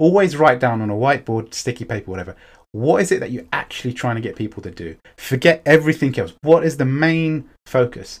always write down on a whiteboard, sticky paper, whatever. What is it that you're actually trying to get people to do? Forget everything else. What is the main focus?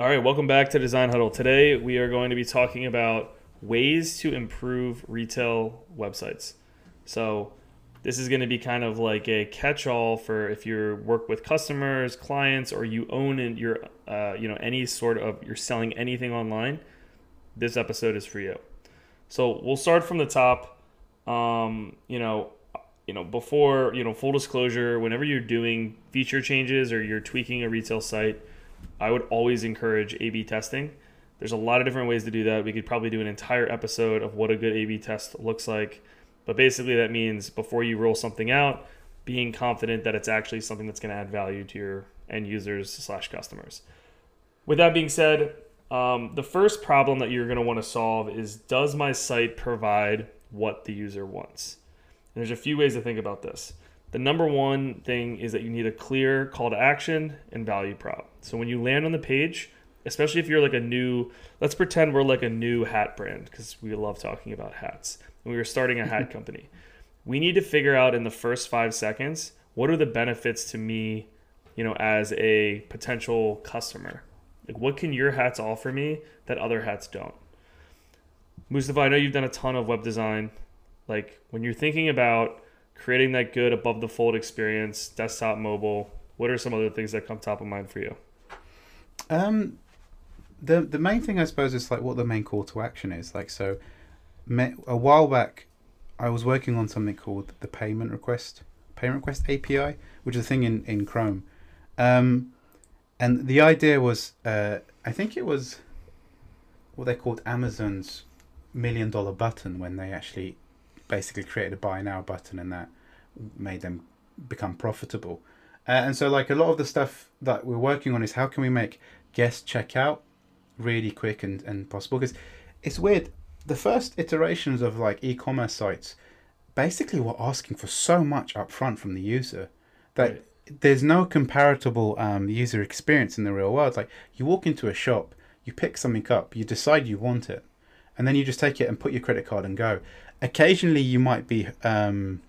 All right, welcome back to Design Huddle. Today we are going to be talking about ways to improve retail websites. So, this is going to be kind of like a catch-all for if you work with customers, clients, or you own your, uh, you know, any sort of you're selling anything online. This episode is for you. So we'll start from the top. Um, you know, you know, before you know, full disclosure, whenever you're doing feature changes or you're tweaking a retail site I would always encourage A B testing. There's a lot of different ways to do that. We could probably do an entire episode of what a good A B test looks like. But basically, that means before you roll something out, being confident that it's actually something that's going to add value to your end users slash customers. With that being said, um, the first problem that you're going to want to solve is does my site provide what the user wants? And there's a few ways to think about this. The number one thing is that you need a clear call to action and value prop. So when you land on the page, especially if you're like a new, let's pretend we're like a new hat brand because we love talking about hats. And we were starting a hat company. We need to figure out in the first five seconds what are the benefits to me, you know, as a potential customer. Like what can your hats offer me that other hats don't? Mustafa, I know you've done a ton of web design. Like when you're thinking about creating that good above the fold experience, desktop, mobile, what are some other things that come top of mind for you? Um, the the main thing I suppose is like what the main call to action is. Like so, me, a while back, I was working on something called the payment request payment request API, which is a thing in in Chrome. Um, and the idea was, uh, I think it was what they called Amazon's million dollar button when they actually basically created a buy now button and that made them become profitable. Uh, and so, like a lot of the stuff that we're working on is how can we make guest checkout really quick and, and possible? Because it's weird. The first iterations of like e-commerce sites basically were asking for so much upfront from the user that right. there's no comparable um, user experience in the real world. Like you walk into a shop, you pick something up, you decide you want it, and then you just take it and put your credit card and go occasionally you might be um,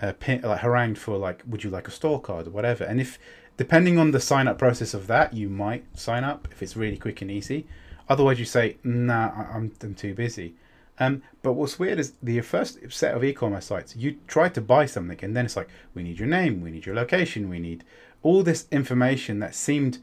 uh, pin, like harangued for like, would you like a store card or whatever. And if depending on the sign up process of that, you might sign up if it's really quick and easy. Otherwise, you say, nah, I'm, I'm too busy. Um, but what's weird is the first set of e-commerce sites, you try to buy something, and then it's like, we need your name, we need your location, we need all this information that seemed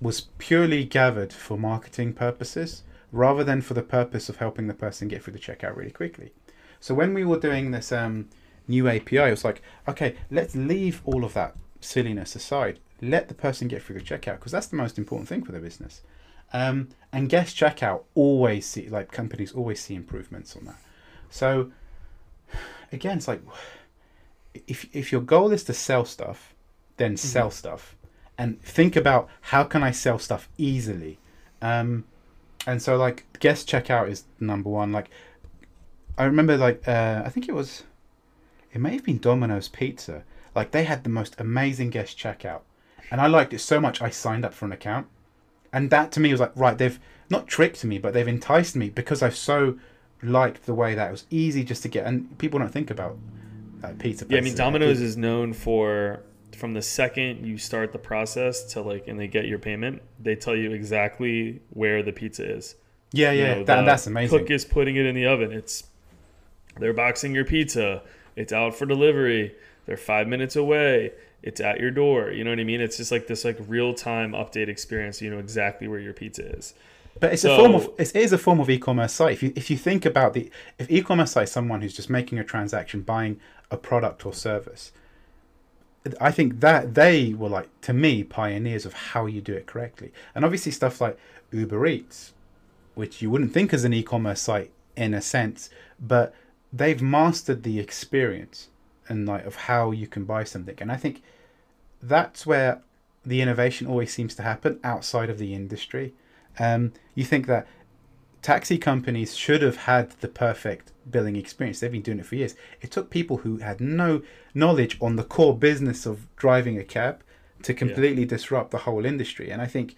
was purely gathered for marketing purposes rather than for the purpose of helping the person get through the checkout really quickly. So when we were doing this um, new API, it was like, okay, let's leave all of that silliness aside. Let the person get through the checkout because that's the most important thing for the business. Um, and guest checkout always see like companies always see improvements on that. So again, it's like if if your goal is to sell stuff, then mm-hmm. sell stuff, and think about how can I sell stuff easily. Um, and so like guest checkout is number one. Like I remember like uh, I think it was it may have been Domino's Pizza. Like they had the most amazing guest checkout, and I liked it so much I signed up for an account. And that to me was like right, they've not tricked me, but they've enticed me because I've so liked the way that it was easy just to get. And people don't think about uh, pizza. Yeah, I mean Domino's is known for from the second you start the process to like and they get your payment, they tell you exactly where the pizza is. Yeah, yeah, you know, that, that's amazing. Cook is putting it in the oven. It's they're boxing your pizza. It's out for delivery. They're five minutes away. It's at your door. You know what I mean? It's just like this like real time update experience. You know exactly where your pizza is. But it's so, a form of it is a form of e-commerce site. If you if you think about the if e-commerce site is someone who's just making a transaction, buying a product or service, I think that they were like to me pioneers of how you do it correctly. And obviously stuff like Uber Eats, which you wouldn't think as an e-commerce site in a sense, but they've mastered the experience and like of how you can buy something. And I think that's where the innovation always seems to happen outside of the industry. Um, you think that taxi companies should have had the perfect billing experience. They've been doing it for years. It took people who had no knowledge on the core business of driving a cab to completely yeah. disrupt the whole industry. And I think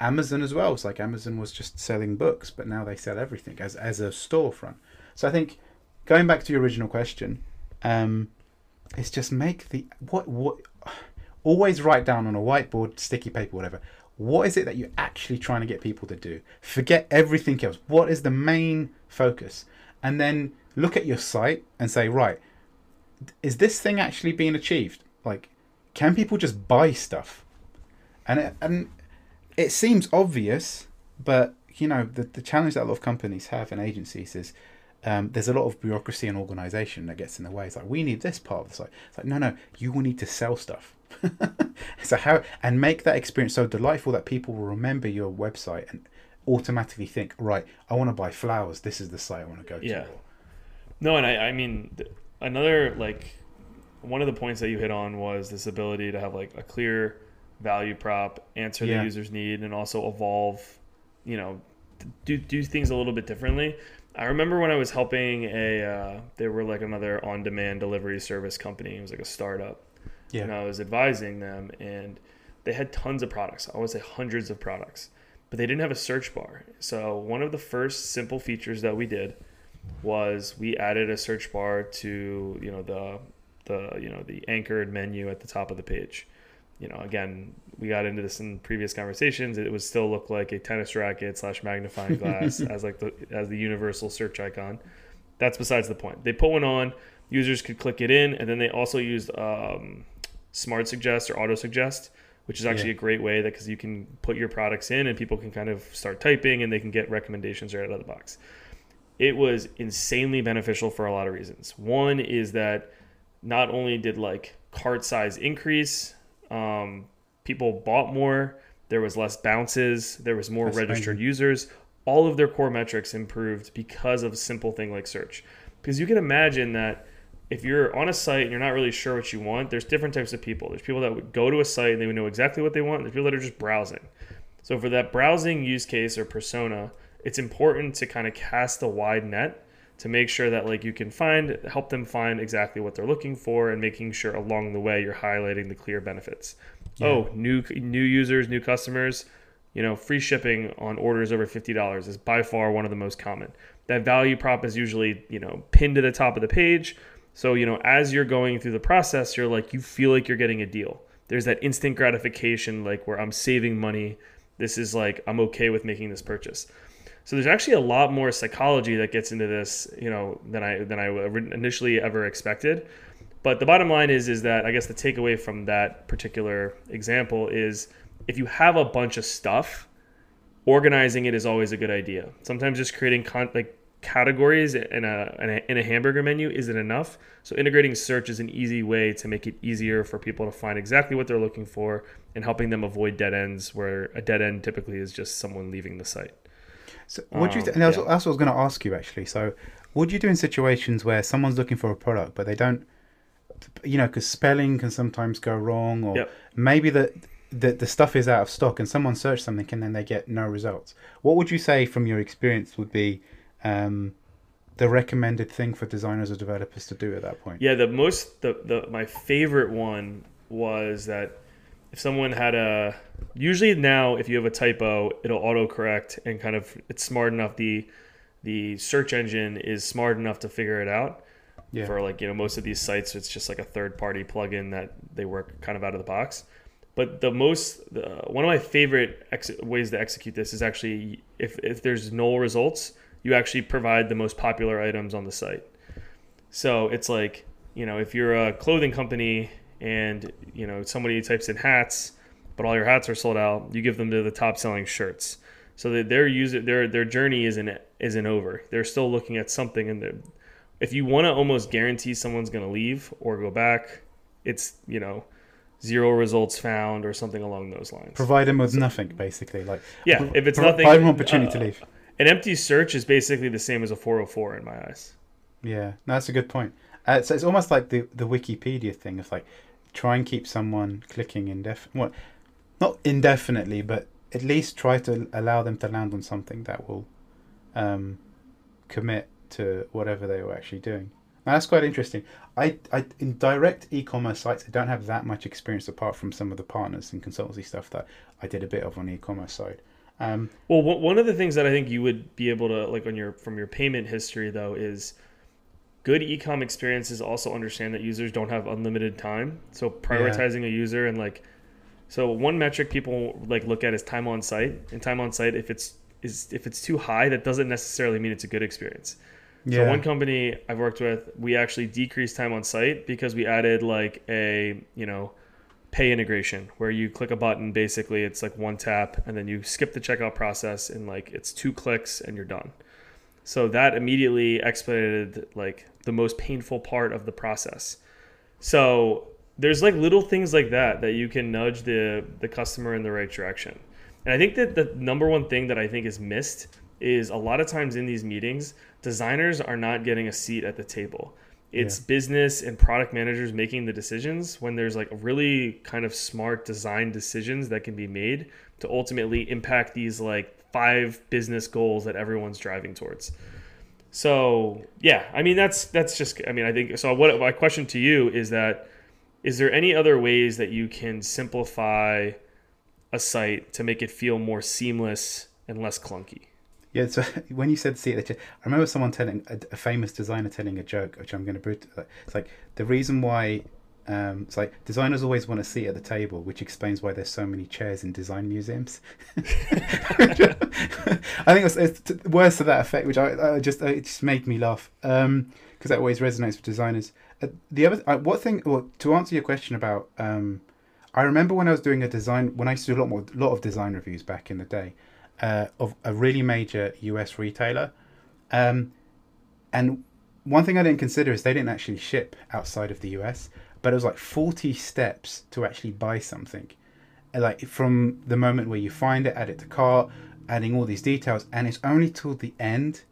Amazon as well. It's like Amazon was just selling books, but now they sell everything as as a storefront. So I think going back to your original question, um, it's just make the what what always write down on a whiteboard, sticky paper, whatever. What is it that you're actually trying to get people to do? Forget everything else. What is the main focus? And then look at your site and say, right, is this thing actually being achieved? Like, can people just buy stuff? And it, and it seems obvious, but you know the the challenge that a lot of companies have and agencies is um, there's a lot of bureaucracy and organization that gets in the way. It's like we need this part of the site. It's like no, no, you will need to sell stuff. so how and make that experience so delightful that people will remember your website and automatically think, right, I want to buy flowers. This is the site I want to go to. Yeah. No, and I, I mean, another like one of the points that you hit on was this ability to have like a clear value prop, answer yeah. the user's need, and also evolve. You know, do do things a little bit differently. I remember when I was helping a, uh, they were like another on-demand delivery service company. It was like a startup, yeah. And I was advising them, and they had tons of products. I would say hundreds of products, but they didn't have a search bar. So one of the first simple features that we did was we added a search bar to you know the the you know the anchored menu at the top of the page. You know, again, we got into this in previous conversations. It would still look like a tennis racket slash magnifying glass as like the as the universal search icon. That's besides the point. They put one on, users could click it in, and then they also used um, Smart Suggest or Auto Suggest, which is actually yeah. a great way that because you can put your products in and people can kind of start typing and they can get recommendations right out of the box. It was insanely beneficial for a lot of reasons. One is that not only did like cart size increase, um, people bought more, there was less bounces, there was more That's registered amazing. users. All of their core metrics improved because of a simple thing like search. Because you can imagine that if you're on a site and you're not really sure what you want, there's different types of people. There's people that would go to a site and they would know exactly what they want. There's people that are just browsing. So for that browsing use case or persona, it's important to kind of cast a wide net to make sure that like you can find help them find exactly what they're looking for and making sure along the way you're highlighting the clear benefits. Yeah. Oh, new new users, new customers, you know, free shipping on orders over $50 is by far one of the most common. That value prop is usually, you know, pinned to the top of the page so, you know, as you're going through the process, you're like, you feel like you're getting a deal. There's that instant gratification, like where I'm saving money. This is like, I'm okay with making this purchase. So there's actually a lot more psychology that gets into this, you know, than I than I initially ever expected. But the bottom line is is that I guess the takeaway from that particular example is if you have a bunch of stuff, organizing it is always a good idea. Sometimes just creating con- like categories in a, in a, in a hamburger menu isn't enough. So integrating search is an easy way to make it easier for people to find exactly what they're looking for and helping them avoid dead ends where a dead end typically is just someone leaving the site. So what do you? Th- um, and that's, yeah. that's what I was going to ask you actually. So what do you do in situations where someone's looking for a product but they don't, you know, because spelling can sometimes go wrong, or yep. maybe the, the the stuff is out of stock and someone searched something and then they get no results. What would you say from your experience would be um, the recommended thing for designers or developers to do at that point? Yeah, the most the, the my favorite one was that if someone had a usually now if you have a typo it'll autocorrect and kind of it's smart enough the the search engine is smart enough to figure it out yeah. for like you know most of these sites it's just like a third party plugin that they work kind of out of the box but the most the, one of my favorite ex- ways to execute this is actually if, if there's null results you actually provide the most popular items on the site. So it's like, you know, if you're a clothing company and, you know, somebody types in hats, but all your hats are sold out, you give them to the top selling shirts. So that their user their their journey isn't isn't over. They're still looking at something and if you want to almost guarantee someone's going to leave or go back, it's, you know, zero results found or something along those lines. Provide them with nothing, basically. Like Yeah, if it's nothing, provide them opportunity uh, to leave. An empty search is basically the same as a 404 in my eyes. Yeah, no, that's a good point. Uh, so it's almost like the the Wikipedia thing of like try and keep someone clicking indef well, not indefinitely, but at least try to allow them to land on something that will um, commit to whatever they were actually doing. Now, that's quite interesting. I, I in direct e-commerce sites, I don't have that much experience apart from some of the partners and consultancy stuff that I did a bit of on the e-commerce side. Um, Well, one one of the things that I think you would be able to like on your from your payment history though is good ecom experiences also understand that users don't have unlimited time. So prioritizing a user and like so one metric people like look at is time on site. And time on site if it's is if it's too high, that doesn't necessarily mean it's a good experience. So yeah, one company I've worked with, we actually decreased time on site because we added like a, you know, pay integration where you click a button basically it's like one tap and then you skip the checkout process and like it's two clicks and you're done. So that immediately expedited like the most painful part of the process. So there's like little things like that that you can nudge the the customer in the right direction. And I think that the number one thing that I think is missed is a lot of times in these meetings, designers are not getting a seat at the table. It's Yeah. business and product managers making the decisions when there's like really kind of smart design decisions that can be made to ultimately impact these like five business goals that everyone's driving towards. So yeah, I mean that's that's just I mean I think so. What my question to you is that is there any other ways that you can simplify a site to make it feel more seamless and less clunky? Yeah, so when you said see it, I remember someone telling a, a famous designer telling a joke, which I'm going to put. It's like the reason why um, it's like designers always want a seat at the table, which explains why there's so many chairs in design museums. I think it's, it's words to that effect, which I, I just it just made me laugh because that always resonates with designers. Uh, the other uh, what thing? Well, to answer your question about, um, I remember when I was doing a design when I used to do a lot more lot of design reviews back in the day uh, of a really major US retailer. Um, and one thing I didn't consider is they didn't actually ship outside of the US, but it was like 40 steps to actually buy something. Like from the moment where you find it, add it to cart, adding all these details, and it's only till the end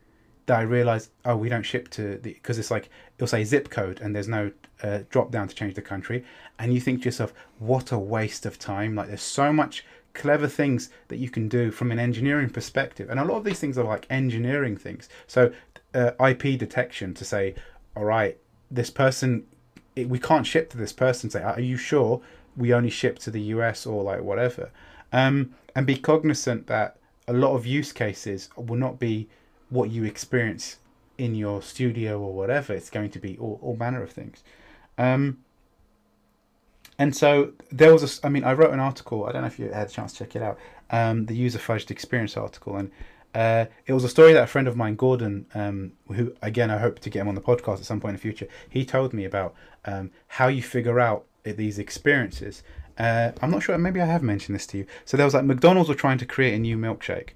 that I realized, oh, we don't ship to the because it's like it'll say zip code and there's no uh, drop down to change the country, and you think to yourself, what a waste of time! Like there's so much clever things that you can do from an engineering perspective, and a lot of these things are like engineering things. So uh, IP detection to say, all right, this person, it, we can't ship to this person. Say, are you sure we only ship to the US or like whatever? Um, and be cognizant that a lot of use cases will not be what you experience in your studio or whatever. It's going to be all, all manner of things. Um, and so there was a, I mean, I wrote an article. I don't know if you had a chance to check it out. Um, the user fudged experience article, and uh, it was a story that a friend of mine, Gordon, um, who again I hope to get him on the podcast at some point in the future. He told me about um, how you figure out these experiences. Uh, I'm not sure. Maybe I have mentioned this to you. So there was like McDonald's were trying to create a new milkshake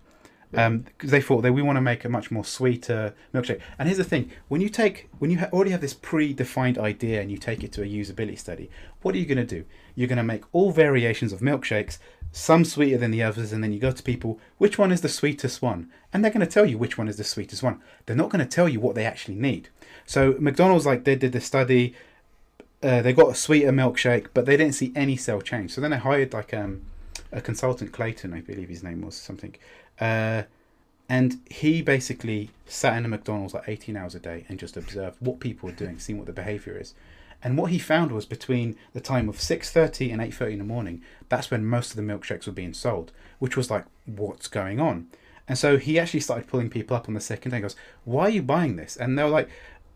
because they thought that we want to make a much more sweeter milkshake. And here's the thing: when you take, when you ha- already have this pre-defined idea and you take it to a usability study, what are you going to do? You're going to make all variations of milkshakes, some sweeter than the others, and then you go to people, which one is the sweetest one? And they're going to tell you which one is the sweetest one. They're not going to tell you what they actually need. So McDonald's, like they did the study, uh, they got a sweeter milkshake, but they didn't see any cell change. So then they hired like um, a consultant, Clayton, I believe his name was something, uh, and he basically sat in a McDonald's like 18 hours a day and just observed what people were doing, seeing what the behavior is. And what he found was between the time of 6:30 and 8:30 in the morning, that's when most of the milkshakes were being sold, which was like, what's going on? And so he actually started pulling people up on the second day. He goes, "Why are you buying this?" And they were like,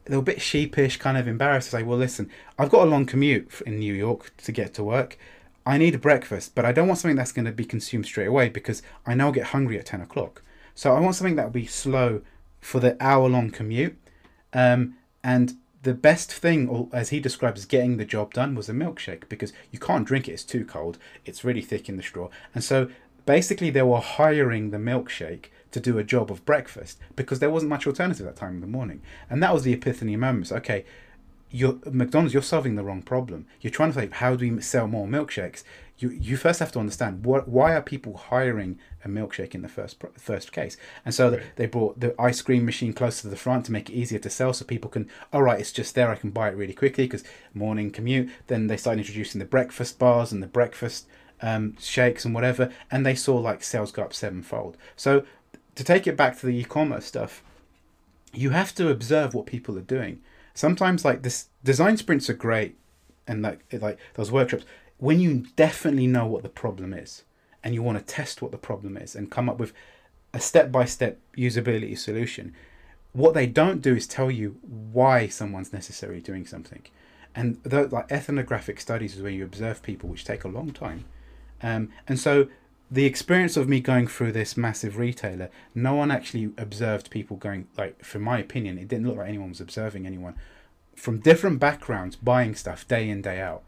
they were a bit sheepish, kind of embarrassed to say, "Well, listen, I've got a long commute in New York to get to work. I need a breakfast, but I don't want something that's going to be consumed straight away because I now get hungry at 10 o'clock. So I want something that will be slow for the hour long commute. Um, and the best thing, as he describes, getting the job done was a milkshake because you can't drink it, it's too cold, it's really thick in the straw. And so basically, they were hiring the milkshake to do a job of breakfast because there wasn't much alternative that time in the morning. And that was the epiphany moment. So, okay, you're McDonald's. You're solving the wrong problem. You're trying to say, how do we sell more milkshakes? You you first have to understand what why are people hiring a milkshake in the first first case? And so Right. they brought the ice cream machine closer to the front to make it easier to sell, so people can. All right, it's just there. I can buy it really quickly because morning commute. Then they started introducing the breakfast bars and the breakfast um, shakes and whatever, and they saw like sales go up sevenfold. So to take it back to the e-commerce stuff, you have to observe what people are doing. Sometimes like this design sprints are great and like like those workshops when you definitely know what the problem is and you want to test what the problem is and come up with a step-by-step usability solution. What they don't do is tell you why someone's necessarily doing something. And the, like ethnographic studies is where you observe people, which take a long time. Um, and so the experience of me going through this massive retailer, no one actually observed people going like, from my opinion, it didn't look like anyone was observing anyone from different backgrounds buying stuff day in day out.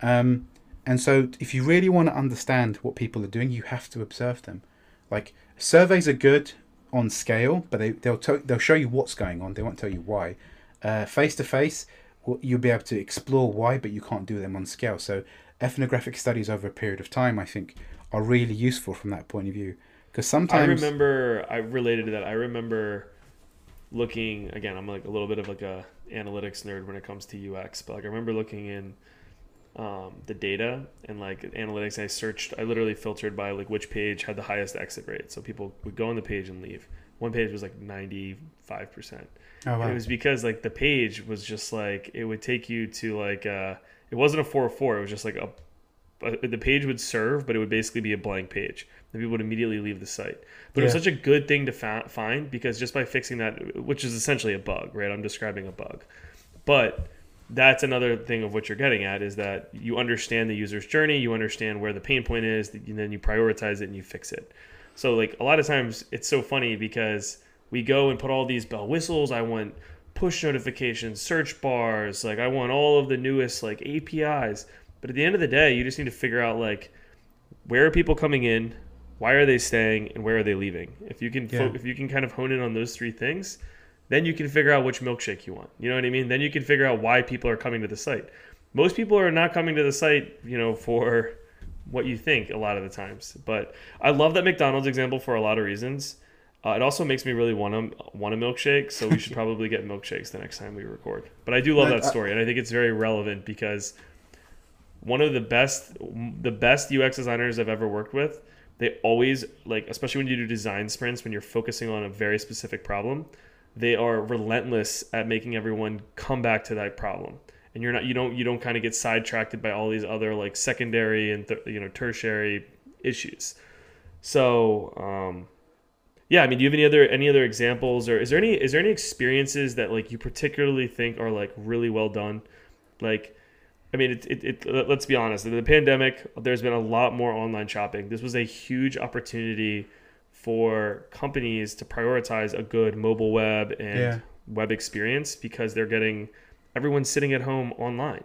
Um, and so if you really want to understand what people are doing, you have to observe them. Like surveys are good on scale, but they they'll tell they'll show you what's going on. They won't tell you why. Face to face, you'll be able to explore why, but you can't do them on scale. So ethnographic studies over a period of time, I think, are really useful from that point of view. Because sometimes I remember I related to that. I remember looking again. I'm like a little bit of like a analytics nerd when it comes to UX, but like I remember looking in um, the data and like analytics. And I searched. I literally filtered by like which page had the highest exit rate. So people would go on the page and leave. One page was like 95 percent. oh, wow. It was because like the page was just like it would take you to like uh it wasn't a 404 it was just like a the page would serve but it would basically be a blank page. And people would immediately leave the site. But it was such a good thing to fa- find because just by fixing that which is essentially a bug right? I'm describing a bug. But that's another thing of what you're getting at is that you understand the user's journey you understand where the pain point is and then you prioritize it and you fix it. So like a lot of times it's so funny because we go and put all these bell whistles. I want push notifications, search bars, like I want all of the newest like APIs. But at the end of the day, you just need to figure out like where are people coming in, why are they staying, and where are they leaving. If you can fo- Yeah. if you can kind of hone in on those three things, then you can figure out which milkshake you want. You know what I mean? Then you can figure out why people are coming to the site. Most people are not coming to the site, you know, for what you think a lot of the times. But I love that McDonald's example for a lot of reasons. Uh, it also makes me really want a want a milkshake, so we should probably get milkshakes the next time we record. But I do love that story, and I think it's very relevant because one of the best the best UX designers I've ever worked with, they always like, especially when you do design sprints, when you're focusing on a very specific problem, they are relentless at making everyone come back to that problem. And you're not you don't you don't kind of get sidetracked by all these other like secondary and th- you know tertiary issues. So um yeah i mean do you have any other any other examples or is there any is there any experiences that like you particularly think are like really well done? Like i mean it, it, it let's be honest the pandemic there's been a lot more online shopping this was a huge opportunity for companies to prioritize a good mobile web and Yeah. web experience because they're getting everyone's sitting at home online.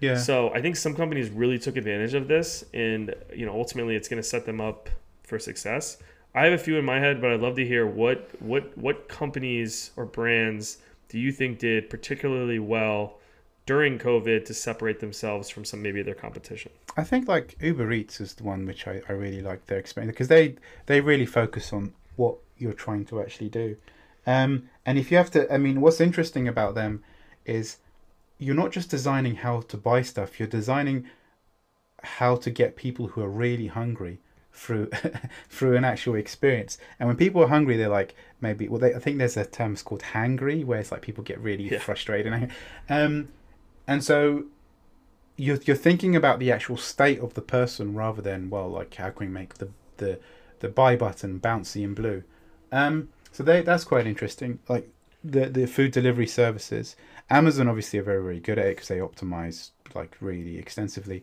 yeah. So I think some companies really took advantage of this, and you know ultimately it's going to set them up for success. I have a few in my head, but I'd love to hear what what what companies or brands do you think did particularly well during COVID to separate themselves from some maybe their competition? I think like Uber Eats is the one which I, I really like their experience because they they really focus on what you're trying to actually do. Um, and if you have to, I mean, what's interesting about them is you're not just designing how to buy stuff, you're designing how to get people who are really hungry through through an actual experience. And when people are hungry, they're like maybe well, they, I think there's a term called hangry, where it's like people get really Yeah. frustrated. and- Um, and so you're you're thinking about the actual state of the person rather than well, like how can we make the the the buy button bouncy and blue. Um, so they that's quite interesting. Like the the food delivery services, Amazon obviously are very very good at it because they optimize like really extensively.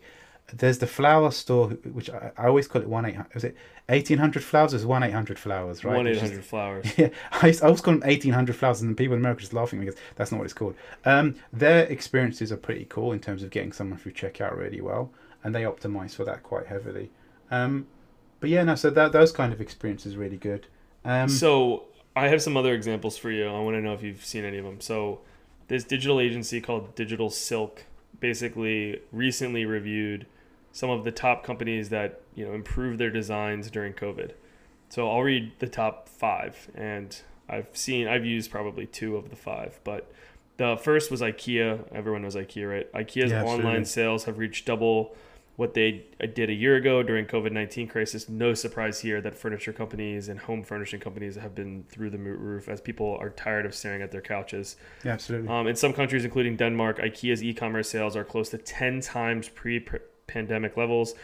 There's the flower store, which I, I always call it one eight hundred. Was it eighteen hundred flowers? It's one eight hundred flowers, right? One eight is- hundred flowers. yeah, I, used- I always call them eighteen hundred flowers, and people in America just laughing because that's not what it's called. Um, their experiences are pretty cool in terms of getting someone through checkout really well, and they optimize for that quite heavily. Um, but yeah, no, so that those kind of experiences really good. Um, So I have some other examples for you. I want to know if you've seen any of them. So this digital agency called Digital Silk basically recently reviewed some of the top companies that you know improved their designs during COVID. So I'll read the top five, and I've seen I've used probably two of the five, but the first was IKEA. Everyone knows IKEA, right? IKEA's Yeah, online sales have reached double what they did a year ago during COVID nineteen crisis. No surprise here that furniture companies and home furnishing companies have been through the roof as people are tired of staring at their couches. Yeah, absolutely. Um, in some countries, including Denmark, IKEA's e-commerce sales are close to 10 times pre-pandemic levels.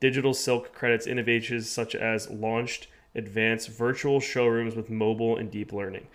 Digital Silk credits innovations such as launched advanced virtual showrooms with mobile and deep learning.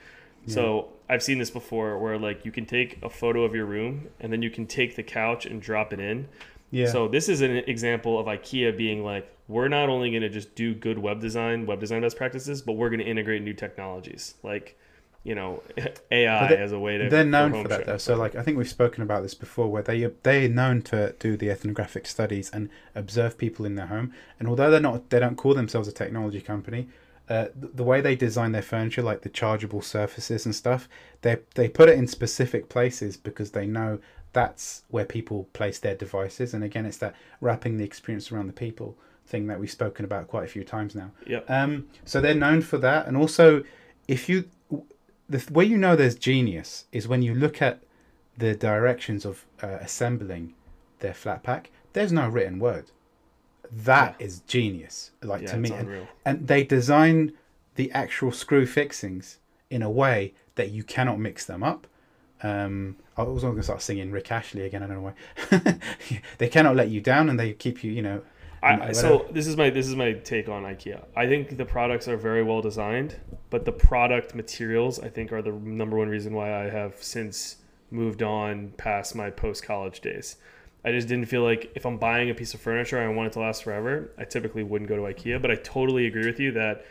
So I've seen this before, where like you can take a photo of your room and then you can take the couch and drop it in. yeah. So this is an example of IKEA being like, we're not only going to just do good web design, web design best practices, but we're going to integrate new technologies like, you know, AI they- as a way to. They're known for that show. though. So like I think we've spoken about this before, where they they're known to do the ethnographic studies and observe people in their home. And although they're not, they don't call themselves a technology company. Uh, the, the way they design their furniture, like the chargeable surfaces and stuff, they they put it in specific places because they know that's where people place their devices. And again, it's that wrapping the experience around the people thing that we've spoken about quite a few times now. Yep. Um, so they're known for that, and also if you the th- way you know there's genius is when you look at the directions of uh, assembling their flat pack. There's no written word. That is genius, like Yeah, to me. And, and they design the actual screw fixings in a way that you cannot mix them up. Um, I was going to start singing Rick Astley again. I don't know why. they cannot let you down, and they keep you, you know. I, so this is my this is my take on IKEA. I think the products are very well designed, but the product materials I think are the number one reason why I have since moved on past my post college days. I just didn't feel like if I'm buying a piece of furniture and I want it to last forever, I typically wouldn't go to IKEA. But I totally agree with you that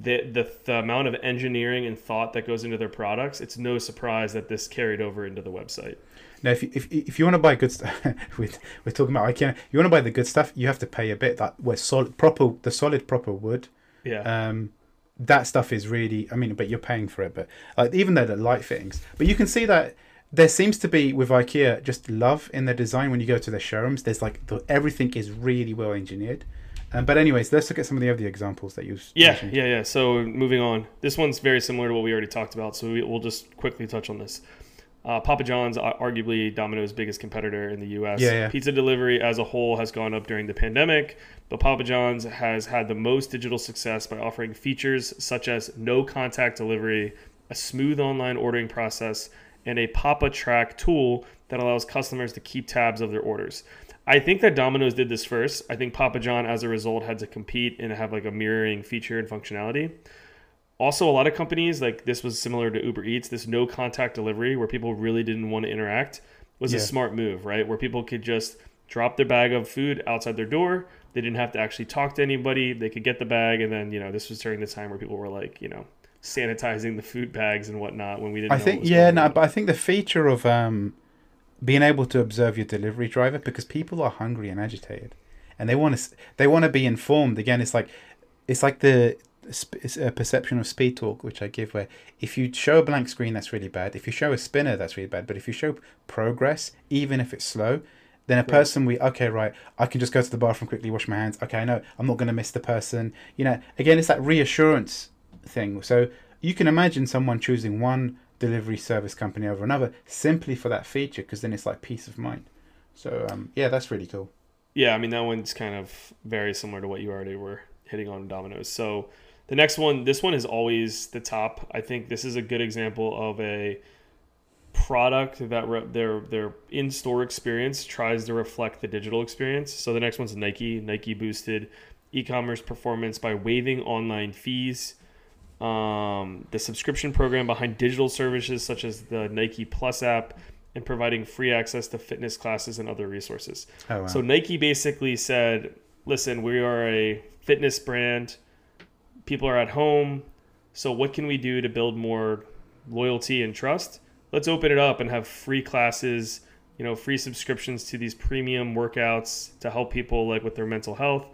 the, the the amount of engineering and thought that goes into their products, it's no surprise that this carried over into the website. Now, if you, if, if you want to buy good stuff, we're, we're talking about IKEA. You want to buy the good stuff, you have to pay a bit. That where solid, proper, the solid, proper wood. Yeah. Um, that stuff is really. I mean, but you're paying for it. But like even though the light fittings, but you can see that there seems to be with IKEA just love in their design when you go to their showrooms. There's like the, everything is really well engineered. Um, but anyways, let's look at some of the other examples that you. Yeah, mentioned. yeah, yeah. So moving on, this one's very similar to what we already talked about. So we, we'll just quickly touch on this. Uh, Papa John's, uh, arguably Domino's biggest competitor in the U.S. Yeah, yeah. Pizza delivery as a whole has gone up during the pandemic, but Papa John's has had the most digital success by offering features such as no contact delivery, a smooth online ordering process, and a Papa Track tool that allows customers to keep tabs of their orders. I think that Domino's did this first. I think Papa John, as a result, had to compete and have like a mirroring feature and functionality. Also, a lot of companies like this was similar to Uber Eats. This no contact delivery, where people really didn't want to interact, was a smart move, right? Where people could just drop their bag of food outside their door. They didn't have to actually talk to anybody. They could get the bag, and then you know this was during the time where people were like you know sanitizing the food bags and whatnot when we didn't. I think yeah, no, on. but I think the feature of um, being able to observe your delivery driver because people are hungry and agitated, and they want to they want to be informed. Again, it's like it's like the a perception of speed talk which I give, where if you show a blank screen, that's really bad. If you show a spinner, that's really bad. But if you show progress, even if it's slow. Then a person we okay right I can just go to the bathroom quickly wash my hands okay I know I'm not going to miss the person you know again it's that reassurance thing so you can imagine someone choosing one delivery service company over another simply for that feature because then it's like peace of mind so um, yeah that's really cool Yeah, I mean that one's kind of very similar to what you already were hitting on Domino's. So the next one, this one is always the top. I think this is a good example of a product that re- their their in-store experience tries to reflect the digital experience. So the next one's Nike. Nike boosted e-commerce performance by waiving online fees. Um, the subscription program behind digital services such as the Nike Plus app and providing free access to fitness classes and other resources. oh wow. So Nike basically said, "Listen, we are a fitness brand. People are at home. So what can we do to build more loyalty and trust? Let's open it up and have free classes, you know, free subscriptions to these premium workouts to help people like with their mental health."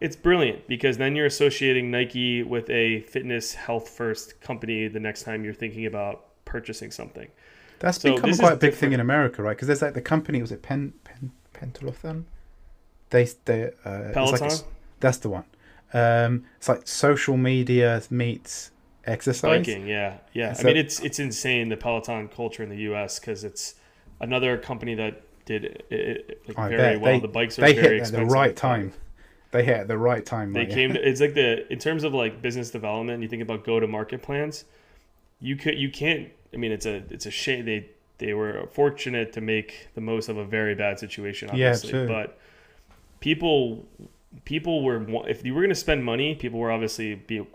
It's brilliant because then you're associating Nike with a fitness health first company the next time you're thinking about purchasing something. That's So become quite a big different. thing in America, right? Because there's like the company was it Pen Pen Pentalothan? They they uh, Peloton. like that's the one. Um, it's like social media meets exercise. Biking, yeah, yeah. So- I mean, it's it's insane the Peloton culture in the U.S. because it's another company that did it, it, like I very bet. well. They- the bikes are They very hit at the right time. They hit at the right time. They came. To, it's like the in terms of like business development. You think about go to market plans. You could you can't. I mean, it's a it's a shame they they were fortunate to make the most of a very bad situation. Yeah, Obviously, true. but people people were if you were going to spend money, people were obviously be,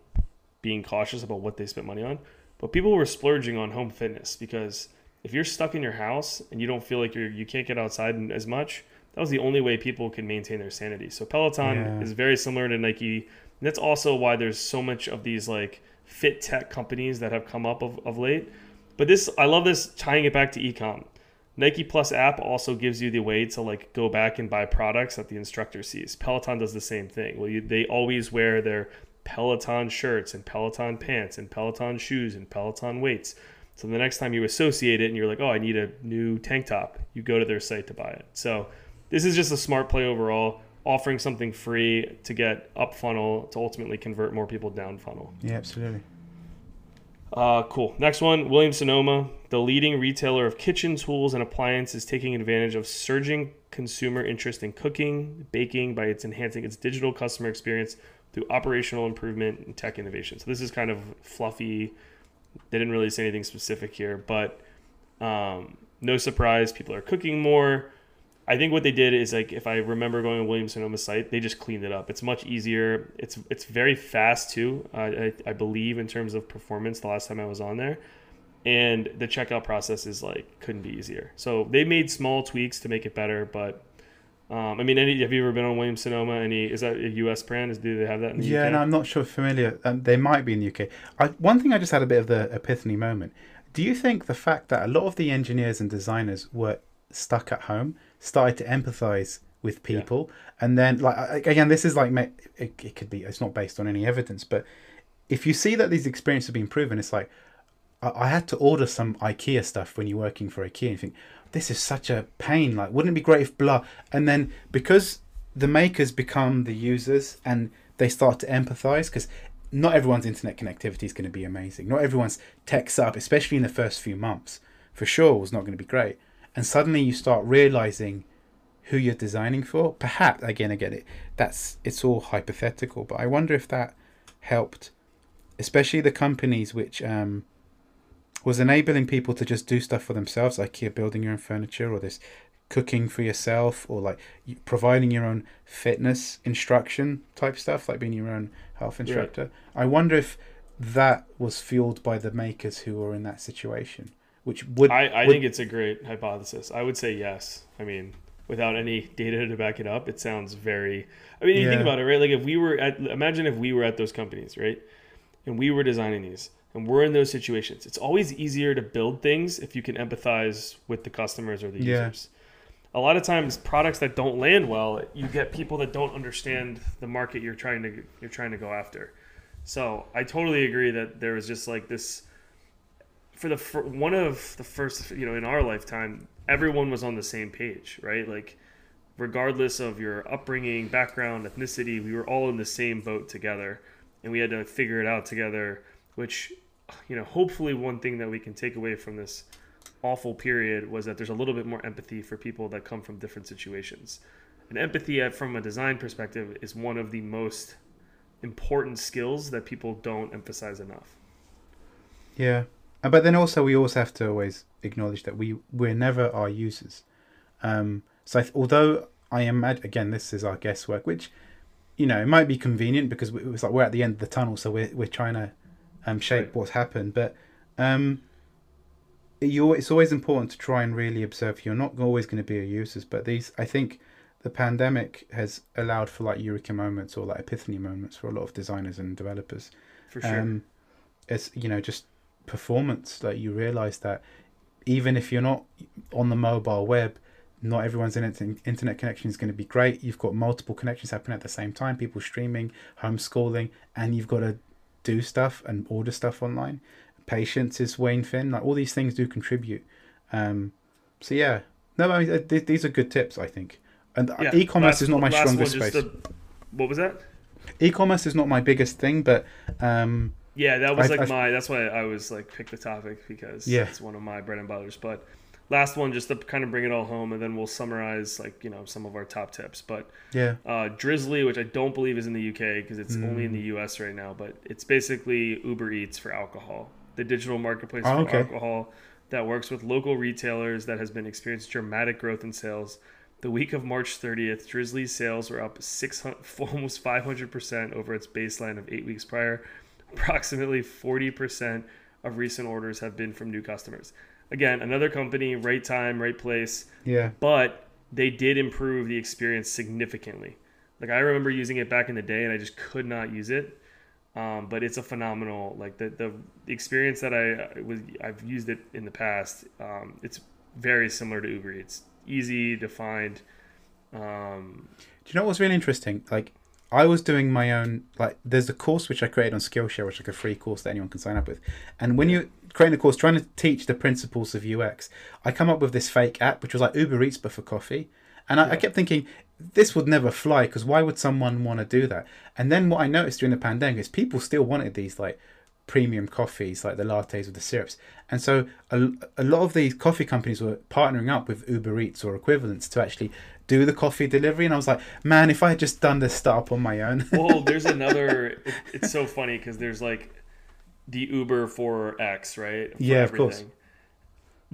being cautious about what they spent money on. But people were splurging on home fitness because if you're stuck in your house and you don't feel like you're you can't get outside as much, that was the only way people could maintain their sanity. So Peloton Yeah. is very similar to Nike. And that's also why there's so much of these like fit tech companies that have come up of, of late. But this I love this tying it back to ecom. Nike Plus app also gives you the way to like go back and buy products that the instructor sees. Peloton does the same thing. Well, you, they always wear their Peloton shirts and Peloton pants and Peloton shoes and Peloton weights. So the next time you associate it and you're like, oh, I need a new tank top, you go to their site to buy it. So this is just a smart play overall, offering something free to get up funnel to ultimately convert more people down funnel. Yeah, absolutely. Uh, cool. Next one, Williams Sonoma, the leading retailer of kitchen tools and appliances, is taking advantage of surging consumer interest in cooking, baking by its enhancing its digital customer experience through operational improvement and tech innovation. So this is kind of fluffy. They didn't really say anything specific here, but um, no surprise, people are cooking more. I think what they did is like if I remember going to Williams Sonoma's site, they just cleaned it up. It's much easier. It's it's very fast too. Uh, I, I believe in terms of performance. The last time I was on there, and the checkout process is like couldn't be easier. So they made small tweaks to make it better. But um, I mean, any have you ever been on Williams Sonoma? Any is that a U.S. brand? Is do they have that in the Yeah, UK? no, I'm not sure familiar. Um, they might be in the UK. I, one thing I just had a bit of the epiphany moment. Do you think the fact that a lot of the engineers and designers were stuck at home started to empathize with people, and then like again, this is like it, it could be. It's not based on any evidence, but if you see that these experiences have been proven, it's like I, I had to order some IKEA stuff when you're working for IKEA and you think this is such a pain. Like, wouldn't it be great if blah? And then because the makers become the users and they start to empathize because not everyone's internet connectivity is going to be amazing. Not everyone's tech setup, especially in the first few months, for sure was not going to be great. And suddenly you start realizing who you're designing for. Perhaps again, again, it that's it's all hypothetical, but I wonder if that helped, especially the companies which um, was enabling people to just do stuff for themselves, like you're building your own furniture or this cooking for yourself or like providing your own fitness instruction type stuff, like being your own health instructor. I wonder if that was fueled by the makers who were in that situation, which would I, I would- think it's a great hypothesis. I would say yes. I mean, without any data to back it up, it sounds very. I mean, you think about it, right? Like if we were at, imagine if we were at those companies, right, and we were designing these, and we're in those situations. It's always easier to build things if you can empathize with the customers or the Yeah. users. A lot of times, products that don't land well, you get people that don't understand the market you're trying to you're trying to go after. So I totally agree that there was just like this for the fir- one of the first you know in our lifetime everyone was on the same page right? Like regardless of your upbringing background ethnicity we were all in the same boat together and we had to figure it out together which you know hopefully one thing that we can take away from this awful period was that there's a little bit more empathy for people that come from different situations. And empathy from a design perspective is one of the most important skills that people don't emphasize enough. Yeah, but then also we also have to always acknowledge that we we're never our users. Um, so I th- although I am again this is our guesswork, which you know it might be convenient because we, it's like we're at the end of the tunnel, so we're we're trying to um, shape Right. what's happened. But um, you it's always important to try and really observe. You're not always going to be a users, but these I think the pandemic has allowed for like eureka moments or like epiphany moments for a lot of designers and developers for sure um, it's you know just performance that you realize that even if you're not on the mobile web not everyone's in internet connection is going to be great you've got multiple connections happening at the same time people streaming homeschooling and you've got to do stuff and order stuff online patience is weighing thin like all these things do contribute Um, so yeah, no, I mean, th- these are good tips, I think. And Yeah, e-commerce last- is not my strongest space. the- what was that? E-commerce is not my biggest thing, but um, Yeah, that was I- like I- my. That's why I was like pick the topic because Yeah. it's one of my bread and butters. But last one, just to kind of bring it all home, and then we'll summarize like you know some of our top tips. But yeah, uh, Drizly, which I don't believe is in the UK because it's only in Mm. the US right now, but it's basically Uber Eats for alcohol, the digital marketplace Oh, for okay. alcohol that works with local retailers that has been experienced dramatic growth in sales. The week of March 30th, Drizly's sales were up 600, almost 500% over its baseline of eight weeks prior. Approximately 40% of recent orders have been from new customers. Again, another company, right time, right place yeah. but they did improve the experience significantly. Like I remember using it back in the day, and I just could not use it. Um, but it's a phenomenal like the, the experience that I was I've used it in the past. Um, it's very similar to Uber It's easy to find. Um, Do you know what's really interesting? Like, I was doing my own. Like, there's a course which I created on Skillshare, which is like a free course that anyone can sign up with. And when you're creating a course, trying to teach the principles of UX, I come up with this fake app, which was like Uber Eats but for coffee. And I, I kept thinking, this would never fly because why would someone want to do that? And then what I noticed during the pandemic is people still wanted these like premium coffees, like the lattes with the syrups. And so a, a lot of these coffee companies were partnering up with Uber Eats or equivalents to actually do the coffee delivery. And I was like, man, if I had just done this startup on my own. well, there's another. It, it's so funny because there's like the Uber for X, right? For Yeah, of course.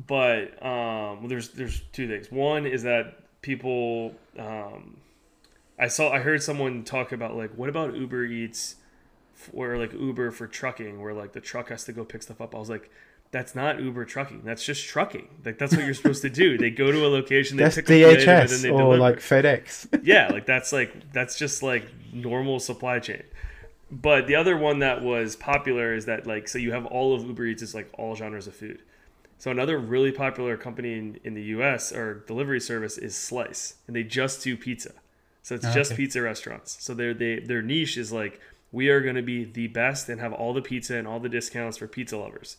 But um, well, there's there's two things. One is that people. Um, I saw. I heard someone talk about like, what about Uber Eats, or like Uber for trucking, where like the truck has to go pick stuff up. I was like. That's not Uber trucking. That's just trucking. Like that's what you're supposed to do. They go to a location, they That's pick up the item, and then DHS they or deliver like FedEx. yeah, like that's like that's just like normal supply chain. But the other one that was popular is that like so you have all of Uber Eats is like all genres of food. So another really popular company in, in the US or delivery service is Slice. And they just do pizza. So it's Ah, just okay. pizza restaurants. So their they their niche is like we are gonna be the best and have all the pizza and all the discounts for pizza lovers.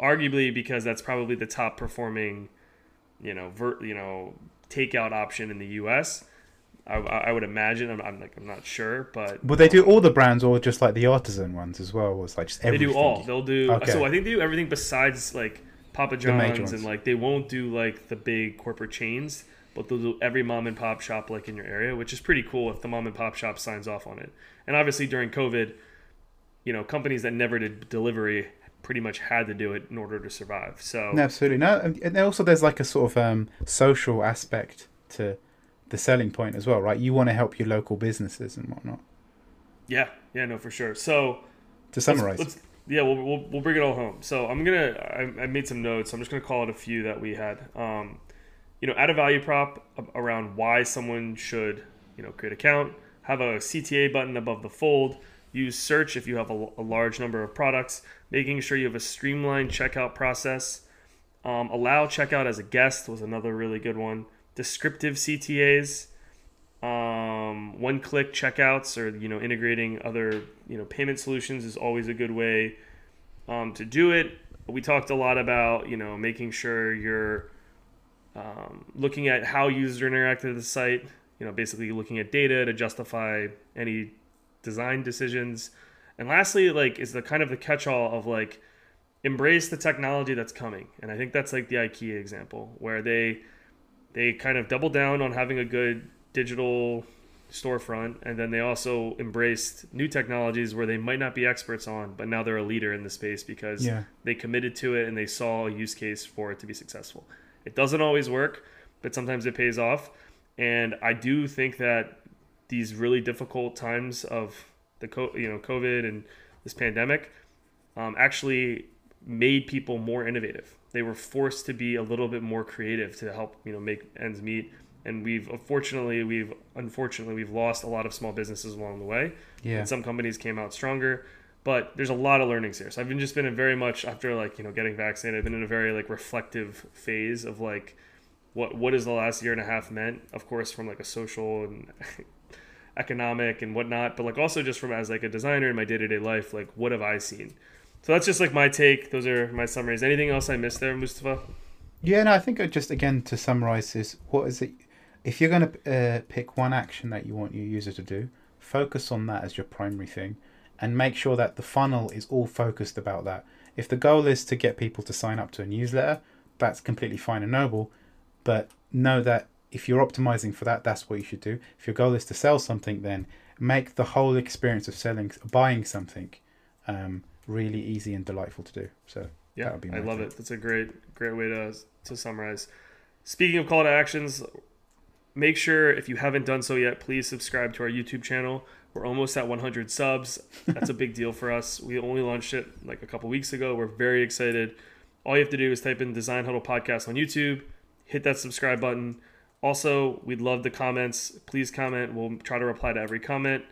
Arguably because that's probably the top performing, you know, ver, you know, takeout option in the US. I, I would imagine. I'm, I'm like I'm not sure, but Will they do all the brands or just like the artisan ones as well? Or it's like just they do all. They'll do. Okay. So I think they do everything besides like Papa John's and like they won't do like the big corporate chains, but they'll do every mom and pop shop like in your area, which is pretty cool if the mom and pop shop signs off on it. And obviously during COVID, you know, companies that never did delivery pretty much had to do it in order to survive. So absolutely. No, and also there's like a sort of um, social aspect to the selling point as well, right? You want to help your local businesses and whatnot. yeah, yeah, no, for sure. So To summarize, Let's, let's- yeah, we'll, we'll, we'll bring it all home. So I'm gonna I, I made some notes. I'm just gonna call it a few that we had. Um, you know, add a value prop around why someone should you know create account. Have a CTA button above the fold. Use search if you have a, a large number of products. Making sure you have a streamlined checkout process. Um, allow checkout as a guest was another really good one. Descriptive CTAs um, one click checkouts or you know integrating other you know payment solutions is always a good way um, to do it we talked a lot about you know making sure you're um, looking at how users interact with the site you know basically looking at data to justify any design decisions. And lastly like is the kind of the catch-all of like embrace the technology that's coming. And i think that's like the ikea example where they they kind of doubled down on having a good digital storefront and then they also embraced new technologies where they might not be experts on but now they're a leader in the space because Yeah. they committed to it and they saw a use case for it to be successful it doesn't always work but sometimes it pays off and i do think that these really difficult times of the co- you know covid and this pandemic um, actually made people more innovative. They were forced to be a little bit more creative to help you know make ends meet. And we've unfortunately we've unfortunately we've lost a lot of small businesses along the way. Yeah. And some companies came out stronger, but there's a lot of learnings here. So I've been just been a very much after like you know getting vaccinated. I've been in a very like reflective phase of like what what has the last year and a half meant. Of course, from like a social and economic and whatnot, but like also just from as like a designer in my day to day life, like what have I seen? So that's just like my take. Those are my summaries. Anything else I missed there, Mustafa? Yeah, no, I think just again to summarize is what is it? If you're going to uh, pick one action that you want your user to do, focus on that as your primary thing, and make sure that the funnel is all focused about that. If the goal is to get people to sign up to a newsletter, that's completely fine and noble, but know that if you're optimizing for that, that's what you should do. If your goal is to sell something, then make the whole experience of selling, buying something, um, really easy and delightful to do. So yeah, I love thing. it. That's a great, great way to to summarize. Speaking of call to actions, make sure if you haven't done so yet, please subscribe to our YouTube channel. We're almost at 100 subs. That's a big deal for us. We only launched it like a couple weeks ago. We're very excited. All you have to do is type in Design Huddle Podcast on YouTube, hit that subscribe button. Also, we'd love the comments. Please comment. We'll try to reply to every comment.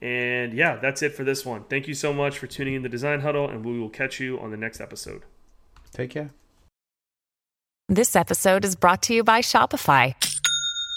And yeah, that's it for this one. Thank you so much for tuning in the Design Huddle, and we will catch you on the next episode. Take care. This episode is brought to you by Shopify.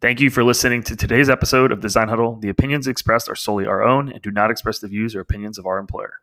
Thank you for listening to today's episode of Design Huddle. The opinions expressed are solely our own and do not express the views or opinions of our employer.